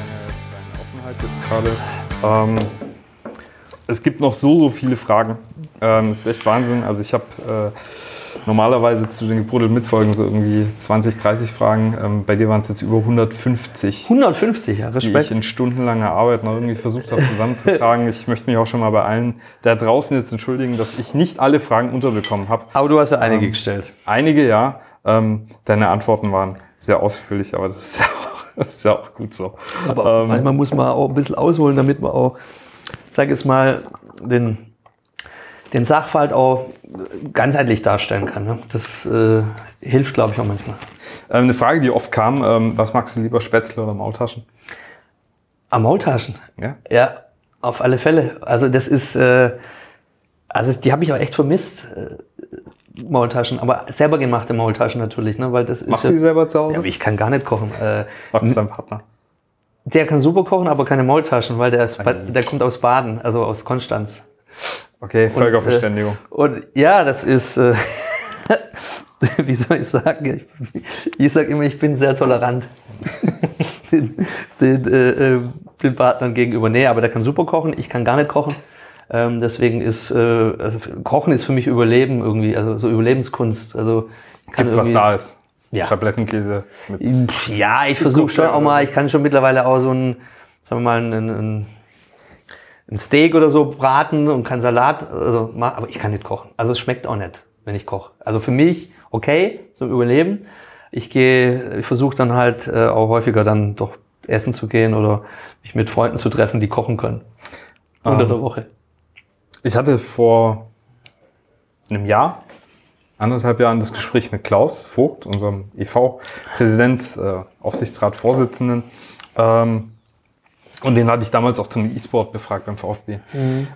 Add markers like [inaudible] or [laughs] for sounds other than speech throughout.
deine, Offenheit jetzt gerade. Ähm, es gibt noch so, so viele Fragen. Ähm, es ist echt Wahnsinn. Also ich habe äh, normalerweise zu den gebrodelten Mitfolgen so irgendwie 20, 30 Fragen. Ähm, bei dir waren es jetzt über 150. 150, ja, die Respekt. ich in stundenlanger Arbeit noch irgendwie versucht habe zusammenzutragen. Ich möchte mich auch schon mal bei allen da draußen jetzt entschuldigen, dass ich nicht alle Fragen unterbekommen habe. Aber du hast ja einige Ähm, gestellt. Einige ja. Ähm, deine Antworten waren sehr ausführlich, aber das ist ja auch, das [laughs] ist ja auch gut so. Aber ähm, manchmal muss man auch ein bisschen ausholen, damit man auch, sag jetzt mal, den, den Sachverhalt auch ganzheitlich darstellen kann. Ne? Das äh, hilft, glaube ich, auch manchmal. Ähm, eine Frage, die oft kam, ähm, was magst du lieber, Spätzle oder Maultaschen? Am Maultaschen. Ja? Ja, auf alle Fälle. Also das ist, äh, also die habe ich auch echt vermisst, äh, Maultaschen, aber selber gemachte Maultaschen natürlich, ne? weil das Machst ist du die ja, selber zu ja, Hause? aber ich kann gar nicht kochen. Äh, Macht es dein Partner? der kann super kochen, aber keine Maultaschen, weil der, ist, der kommt aus Baden, also aus Konstanz. Okay, Völkerverständigung. Und ja, das ist, äh, [laughs] wie soll ich sagen, ich, ich sage immer, ich bin sehr tolerant den, [laughs] den, äh, äh, den Partnern gegenüber. Nee, aber der kann super kochen, ich kann gar nicht kochen. Ähm, deswegen ist, äh, also Kochen ist für mich Überleben irgendwie, also so Überlebenskunst. Also ich kann Gibt, was da ist. Ja. Schablettenkäse mit. ja, ich versuche schon auch mal, ich kann schon mittlerweile auch so ein, sagen wir mal, ein, ein, ein Steak oder so braten und kann Salat, also, aber ich kann nicht kochen. Also es schmeckt auch nicht, wenn ich koche. Also für mich okay, zum Überleben. Ich gehe, ich versuche dann halt äh, auch häufiger dann doch essen zu gehen oder mich mit Freunden zu treffen, die kochen können. Unter Ähm, der Woche. Ich hatte vor einem Jahr, anderthalb Jahren, das Gespräch mit Klaus Vogt, unserem EV-Präsident, äh, Aufsichtsratsvorsitzenden. Ähm, und den hatte ich damals auch zum E-Sport befragt beim VfB.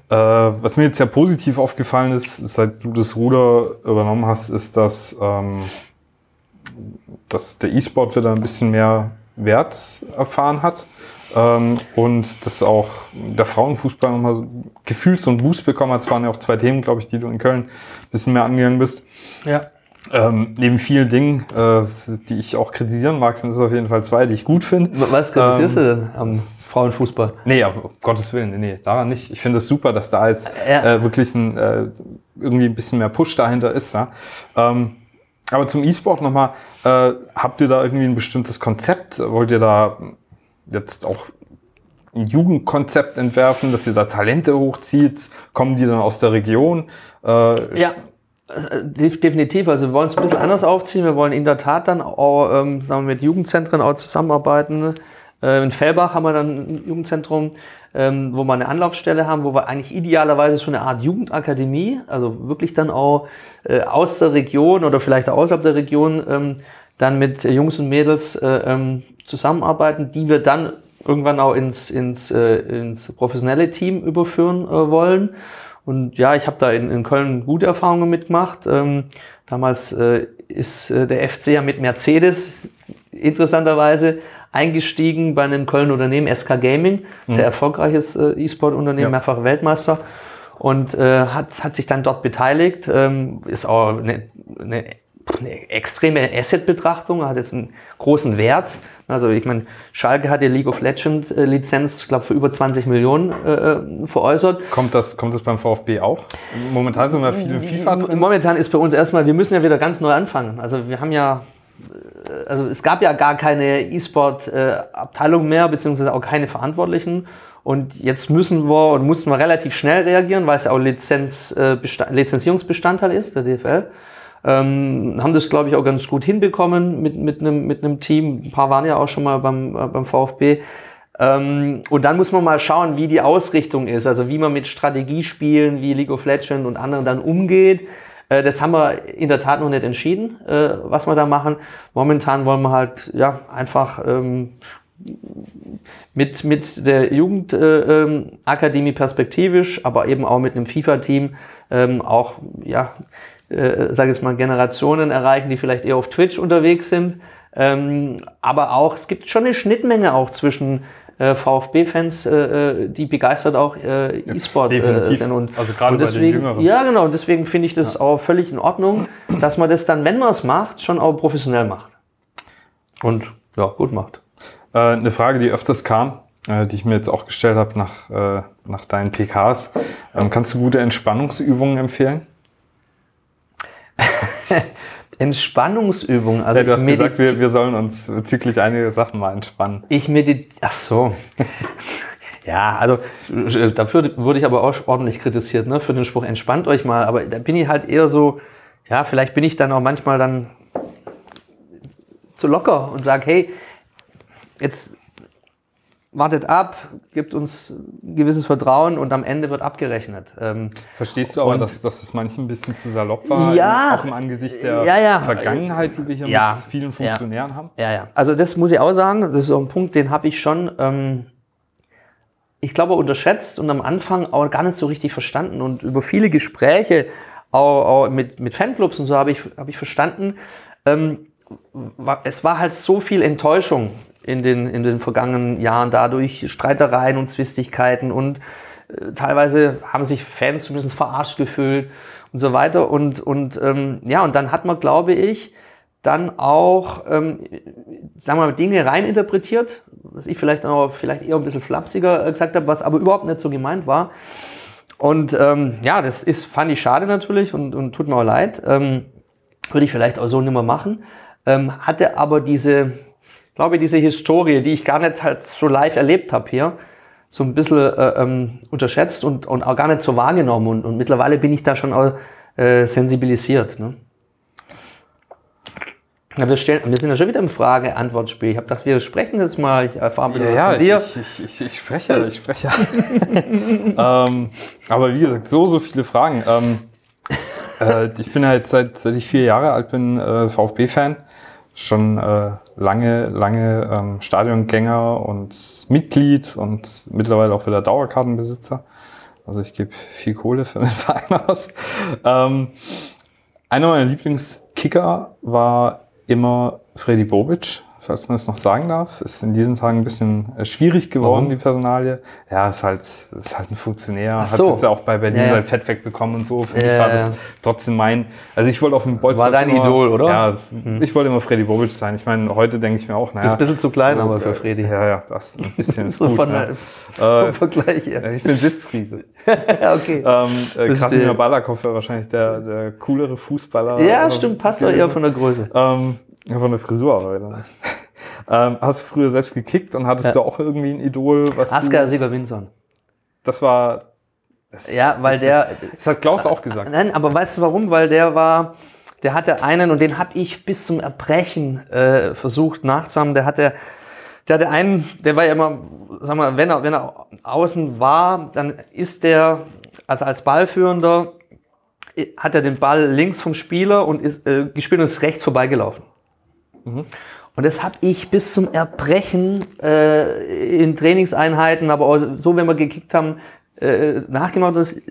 Äh, was mir jetzt sehr positiv aufgefallen ist, seit du das Ruder übernommen hast, ist, dass, ähm, dass der E-Sport wieder ein bisschen mehr Wert erfahren hat. Ähm, und dass auch der Frauenfußball nochmal so gefühlt so einen Boost bekommen hat. Es waren ja auch zwei Themen, glaube ich, die du in Köln ein bisschen mehr angegangen bist. Ja. Ähm, neben vielen Dingen, äh, die ich auch kritisieren mag, sind es auf jeden Fall zwei, die ich gut finde. Was kritisierst Ähm, du denn am Frauenfußball? Nee, aber um Gottes Willen, nee, daran nicht. Ich finde es super, dass da jetzt Ja. äh, wirklich ein, äh, irgendwie ein bisschen mehr Push dahinter ist. Ja? Ähm, aber zum E-Sport nochmal, äh, habt ihr da irgendwie ein bestimmtes Konzept? Wollt ihr da jetzt auch ein Jugendkonzept entwerfen, dass ihr da Talente hochzieht? Kommen die dann aus der Region? Äh, Ja, äh, def- definitiv. Also wir wollen es ein bisschen anders aufziehen. Wir wollen in der Tat dann auch ähm, sagen wir, mit Jugendzentren auch zusammenarbeiten. Äh, in Fellbach haben wir dann ein Jugendzentrum, ähm, wo wir eine Anlaufstelle haben, wo wir eigentlich idealerweise so eine Art Jugendakademie, also wirklich dann auch äh, aus der Region oder vielleicht auch außerhalb der Region ähm, dann mit Jungs und Mädels äh, ähm, zusammenarbeiten, die wir dann irgendwann auch ins, ins, äh, ins professionelle Team überführen äh, wollen. Und ja, ich habe da in, in Köln gute Erfahrungen mitgemacht. Ähm, damals äh, ist äh, der FC ja mit Mercedes interessanterweise eingestiegen bei einem Kölner Unternehmen, SK Gaming, sehr erfolgreiches äh, E-Sport-Unternehmen, Ja. mehrfach Weltmeister und äh, hat, hat sich dann dort beteiligt, ähm, ist auch eine, eine, eine extreme Asset-Betrachtung, hat jetzt einen großen Wert. Also ich meine, Schalke hat die League of Legends äh, Lizenz, ich glaube, für über 20 Millionen äh, äh, veräußert. kommt, das, kommt das beim VfB auch? Momentan sind wir viel in FIFA drin. Momentan ist bei uns erstmal, wir müssen ja wieder ganz neu anfangen. Also wir haben ja, äh, also es gab ja gar keine E-Sport-Abteilung mehr, beziehungsweise auch keine Verantwortlichen. Und jetzt müssen wir und mussten wir relativ schnell reagieren, weil es ja auch Lizenz, äh, Besta- Lizenzierungsbestandteil ist, der DFL. Ähm, haben das, glaube ich, auch ganz gut hinbekommen mit, mit, einem, mit einem Team. Ein paar waren ja auch schon mal beim, äh, beim VfB. Ähm, und dann muss man mal schauen, wie die Ausrichtung ist, also wie man mit Strategiespielen wie League of Legends und anderen dann umgeht. Äh, das haben wir in der Tat noch nicht entschieden, äh, was wir da machen. Momentan wollen wir halt ja einfach ähm, mit, mit der Jugendakademie äh, ähm, perspektivisch, aber eben auch mit einem FIFA-Team ähm, auch, ja, äh, sage ich mal, Generationen erreichen, die vielleicht eher auf Twitch unterwegs sind. Ähm, aber auch, es gibt schon eine Schnittmenge auch zwischen äh, VfB-Fans, äh, äh, die begeistert auch äh, E-Sport äh, definitiv. sind. Und, Also gerade und bei den deswegen, Jüngeren. Ja, genau. Deswegen finde ich das auch völlig in Ordnung, dass man das dann, wenn man es macht, schon auch professionell macht. Und ja, gut macht. Äh, eine Frage, die öfters kam, die ich mir jetzt auch gestellt habe nach, nach deinen PKs. Ähm, kannst du gute Entspannungsübungen empfehlen? [laughs] Entspannungsübungen. Also Ja, du hast gesagt, wir, wir sollen uns bezüglich einiger Sachen mal entspannen. Ich meditiere. Ach so. [laughs] ja, also äh, dafür wurde ich aber auch ordentlich kritisiert, ne, für den Spruch, entspannt euch mal. Aber da bin ich halt eher so, ja, vielleicht bin ich dann auch manchmal dann zu locker und sage, hey, jetzt wartet ab, gibt uns ein gewisses Vertrauen und am Ende wird abgerechnet. Ähm, Verstehst du aber, dass, dass es manchmal ein bisschen zu salopp war? Ja. Auch im Angesicht der Ja, ja. Vergangenheit, die wir hier mit vielen Funktionären haben? Ja, ja. Also das muss ich auch sagen, das ist so ein Punkt, den habe ich schon, ähm, ich glaube, unterschätzt und am Anfang auch gar nicht so richtig verstanden. Und über viele Gespräche, auch, auch mit, mit Fanclubs und so, habe ich, habe ich verstanden, ähm, es war halt so viel Enttäuschung in den, in den vergangenen Jahren dadurch, Streitereien und Zwistigkeiten und äh, teilweise haben sich Fans zumindest verarscht gefühlt und so weiter. Und, und ähm, ja, und dann hat man, glaube ich, dann auch, ähm, sagen wir mal, Dinge reininterpretiert, was ich vielleicht auch vielleicht eher ein bisschen flapsiger äh, gesagt habe, was aber überhaupt nicht so gemeint war. Und ähm, ja, das ist, fand ich schade natürlich und, und tut mir auch leid. Ähm, würde ich vielleicht auch so nicht mehr machen. Ähm, hatte aber diese, glaube diese Historie, die ich gar nicht halt so live erlebt habe hier, so ein bisschen äh, ähm, unterschätzt und, und auch gar nicht so wahrgenommen. Und, und mittlerweile bin ich da schon auch äh, sensibilisiert. Ne? Ja, wir, stellen, wir sind ja schon wieder im Frage-Antwort-Spiel. Ich habe gedacht, wir sprechen jetzt mal. Ich erfahre ein bisschen was Ja, ich, dir. ich, ich, ich, ich spreche, ich spreche. [laughs] ähm, aber wie gesagt, so, so viele Fragen. Ähm, äh, ich bin halt seit, seit ich vier Jahre alt bin, äh, VfB-Fan. Schon äh, lange, lange ähm, Stadiongänger und Mitglied und mittlerweile auch wieder Dauerkartenbesitzer. Also ich gebe viel Kohle für den [laughs] Verein aus. Ähm, einer meiner Lieblingskicker war immer Freddy Bobic, falls man es noch sagen darf. Ist in diesen Tagen ein bisschen äh, schwierig geworden, Warum? die Personalie. Ja, ist halt, ist halt ein Funktionär, Ach hat so. jetzt ja auch bei Berlin Ja, sein Fett wegbekommen und so. Für mich Ja, war das trotzdem mein, also ich wollte auf dem Bolzplatz War dein immer- Idol, oder? Ja, ich wollte immer Freddy Bobic sein. Ich meine, heute denke ich mir auch, naja. Bist ein bisschen zu klein, so, aber für äh, Freddy. Ja, ja, das ein bisschen [laughs] ist So gut. von ja. der, Äh, Vergleich her. ich bin Sitzriese. [laughs] okay. Ähm, äh. Krasimir Balakov wäre wahrscheinlich der, der coolere Fußballer. ja, äh, stimmt, passt doch eher von der Größe. Ähm, von der Frisur aber wieder nicht. Ähm, hast du früher selbst gekickt und hattest Ja. du auch irgendwie ein Idol, was Asker du, Sieger Winson. Das war. Das Ja, weil der. Das hat Klaus auch gesagt. Nein, aber weißt du warum? Weil der war. Der hatte einen und den habe ich bis zum Erbrechen äh, versucht nachzuhaben. Der hatte, der hatte einen, der war ja immer, sag mal, wenn er, wenn er außen war, dann ist der, also als Ballführender, äh, hat er den Ball links vom Spieler und ist äh, gespielt und ist rechts vorbeigelaufen. Und das habe ich bis zum Erbrechen äh, in Trainingseinheiten, aber auch so, wenn wir gekickt haben, äh, nachgemacht. Das ist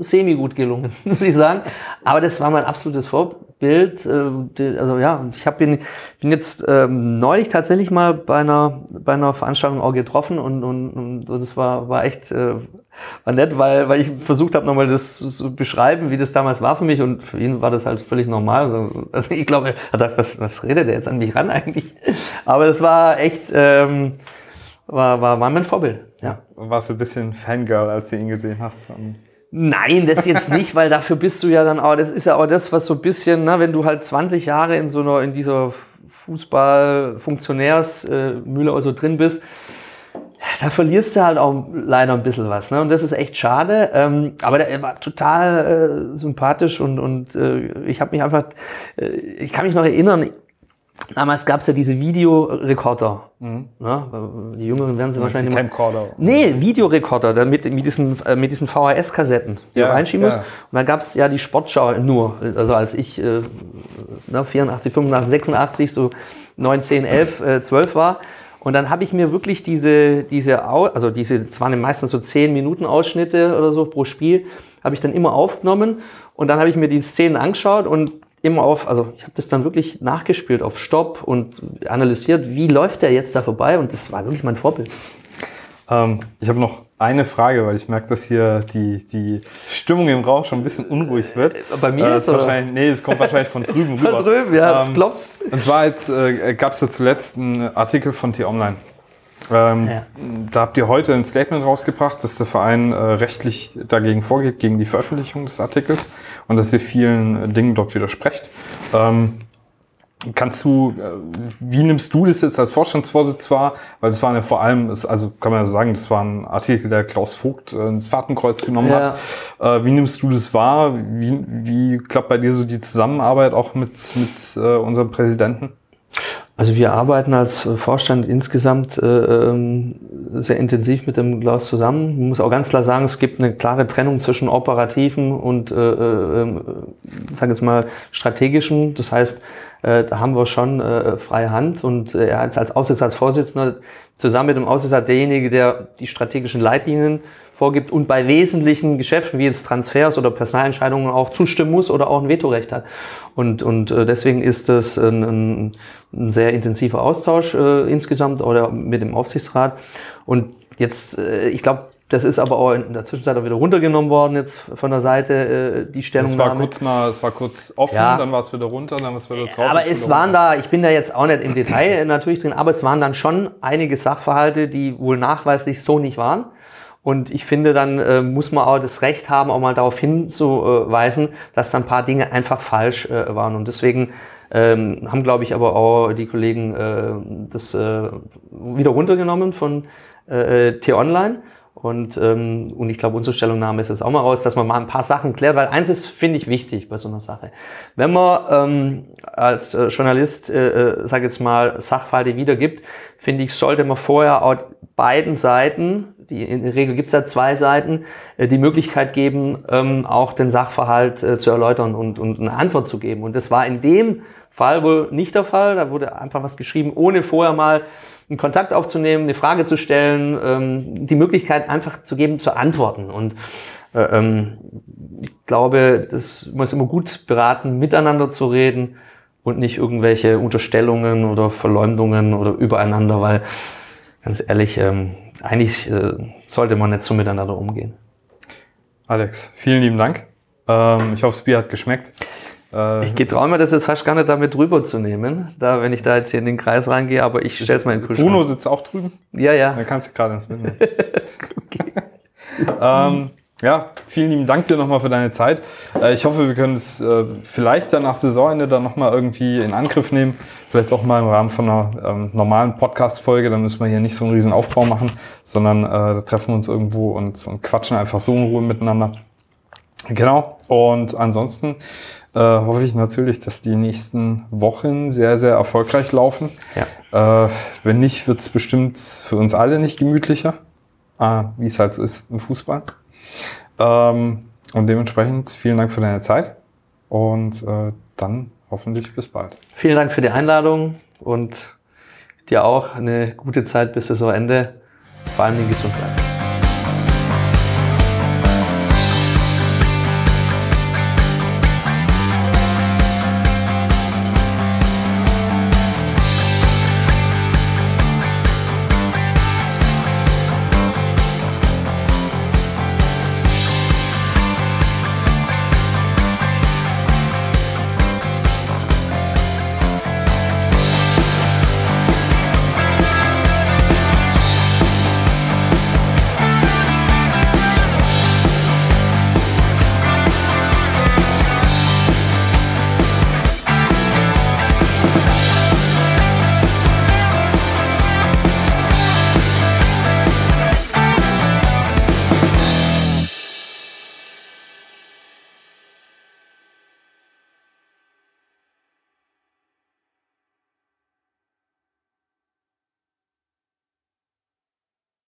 semi gut gelungen, [laughs] muss ich sagen. Aber das war mein absolutes Vorbild. Äh, die, also ja, ich hab bin, bin jetzt ähm, neulich tatsächlich mal bei einer, bei einer Veranstaltung auch getroffen und, und, und, das war, war echt äh, war nett, weil, weil ich versucht habe, nochmal das zu beschreiben, wie das damals war für mich und für ihn war das halt völlig normal. Also, also ich glaube, er hat gedacht, was, was redet der jetzt an mich ran eigentlich? Aber das war echt, ähm, war, war, war mein Vorbild, ja. Warst du ein bisschen Fangirl, als du ihn gesehen hast? Nein, das jetzt nicht, weil dafür bist du ja dann auch, das ist ja auch das, was so ein bisschen, ne, wenn du halt 20 Jahre in so einer, in dieser Fußball-Funktionärsmühle auch so drin bist, da verlierst du halt auch leider ein bisschen was. Ne? Und das ist echt schade. Ähm, aber er war total äh, sympathisch und, und äh, ich habe mich einfach, äh, ich kann mich noch erinnern, damals gab es ja diese Videorekorder. Ne? Die Jüngeren werden sie wahrscheinlich immer- Camcorder. Nee, Videorekorder mit, mit diesen, äh, mit diesen VHS-Kassetten, die Ja, du reinschieben musst. ja. Und da gab es ja die Sportschau nur. Also als ich äh, ne, 84, 85, 86, so 9, 10, 11, äh, 12 war. Und dann habe ich mir wirklich diese, diese, also diese, es waren meistens so 10 Minuten Ausschnitte oder so pro Spiel, habe ich dann immer aufgenommen. Und dann habe ich mir die Szenen angeschaut und immer auf, also ich habe das dann wirklich nachgespielt auf Stopp und analysiert, wie läuft der jetzt da vorbei und das war wirklich mein Vorbild. Ähm, ich habe noch eine Frage, weil ich merke, dass hier die, die Stimmung im Raum schon ein bisschen unruhig wird. Bei mir äh, ist wahrscheinlich, Nee, es kommt wahrscheinlich von drüben [laughs] rüber. Von drüben, ja, es Ähm, klopft. Und zwar jetzt, äh, gab es ja zuletzt einen Artikel von T-Online. Ähm, Ja. Da habt ihr heute ein Statement rausgebracht, dass der Verein äh, rechtlich dagegen vorgeht, gegen die Veröffentlichung des Artikels und dass ihr vielen äh, Dingen dort widersprecht. Ähm, Kannst du, äh, wie nimmst du das jetzt als Vorstandsvorsitz wahr? Weil es waren ja vor allem, es- also kann man ja sagen, das war ein Artikel, der Klaus Vogt äh, ins Fahrtenkreuz genommen Ja. hat. Äh, wie nimmst du das wahr? Wie, wie klappt bei dir so die Zusammenarbeit auch mit, mit unserem Präsidenten? Also wir arbeiten als Vorstand insgesamt äh, ähm, sehr intensiv mit dem Klaus zusammen. Man muss auch ganz klar sagen, es gibt eine klare Trennung zwischen operativen und, äh, äh, sage jetzt mal, strategischen. Das heißt, äh, da haben wir schon äh, freie Hand und äh, er ist als Aussitz, als Vorsitzender zusammen mit dem Aussitzer derjenige, der die strategischen Leitlinien vorgibt und bei wesentlichen Geschäften wie jetzt Transfers oder Personalentscheidungen auch zustimmen muss oder auch ein Vetorecht hat. Und, und äh, deswegen ist das ein, ein, sehr intensiver Austausch äh, insgesamt oder mit dem Aufsichtsrat. Und jetzt, äh, ich glaube, das ist aber auch in der Zwischenzeit auch wieder runtergenommen worden jetzt von der Seite äh, die Es Stellungnahme. war kurz mal, es war kurz offen, Ja. dann war es wieder runter, dann war es wieder drauf. Aber es waren runter. da, ich bin da jetzt auch nicht im Detail natürlich drin, aber es waren dann schon einige Sachverhalte, die wohl nachweislich so nicht waren. Und ich finde, dann äh, muss man auch das Recht haben, auch mal darauf hinzuweisen, dass da ein paar Dinge einfach falsch äh, waren. Und deswegen ähm, haben, glaube ich, aber auch die Kollegen äh, das äh, wieder runtergenommen von äh, T-Online. Und, ähm, und ich glaube, unsere Stellungnahme ist jetzt auch mal raus, dass man mal ein paar Sachen klärt, weil eins ist, finde ich, wichtig bei so einer Sache. Wenn man ähm, als äh, Journalist, äh, äh, sag jetzt mal, Sachverhalte wiedergibt, finde ich, sollte man vorher auch beiden Seiten, die, in der Regel gibt es ja zwei Seiten, äh, die Möglichkeit geben, ähm, auch den Sachverhalt äh, zu erläutern und, und eine Antwort zu geben. Und das war in dem Fall wohl nicht der Fall. Da wurde einfach was geschrieben, ohne vorher mal einen Kontakt aufzunehmen, eine Frage zu stellen, ähm, die Möglichkeit einfach zu geben, zu antworten. Und äh, ähm, ich glaube, das man ist immer gut beraten, miteinander zu reden und nicht irgendwelche Unterstellungen oder Verleumdungen oder übereinander, weil ganz ehrlich, ähm, eigentlich äh, sollte man nicht so miteinander umgehen. Alex, vielen lieben Dank. Ähm, ich hoffe, das Bier hat geschmeckt. Äh, Ich getraue mir das jetzt fast gar nicht damit drüber zu nehmen, da wenn ich da jetzt hier in den Kreis reingehe, aber ich stelle es mal in den Kühlschrank. Bruno sitzt auch drüben. Ja, ja. Da kannst du gerade ins mitnehmen. [laughs] [laughs] ähm, ja, vielen lieben Dank dir nochmal für deine Zeit. Äh, ich hoffe, wir können es äh, vielleicht dann nach Saisonende dann nochmal irgendwie in Angriff nehmen. Vielleicht auch mal im Rahmen von einer ähm, normalen Podcast-Folge. Dann müssen wir hier nicht so einen riesen Aufbau machen, sondern äh, da treffen wir uns irgendwo und, und quatschen einfach so in Ruhe miteinander. Genau. Und ansonsten äh, hoffe ich natürlich, dass die nächsten Wochen sehr, sehr erfolgreich laufen. Ja. Äh, wenn nicht, wird es bestimmt für uns alle nicht gemütlicher, äh, wie es halt so ist im Fußball. Ähm, und dementsprechend vielen Dank für deine Zeit und äh, dann hoffentlich bis bald. Vielen Dank für die Einladung und dir auch eine gute Zeit bis Saisonende. Vor allem Gesundheit.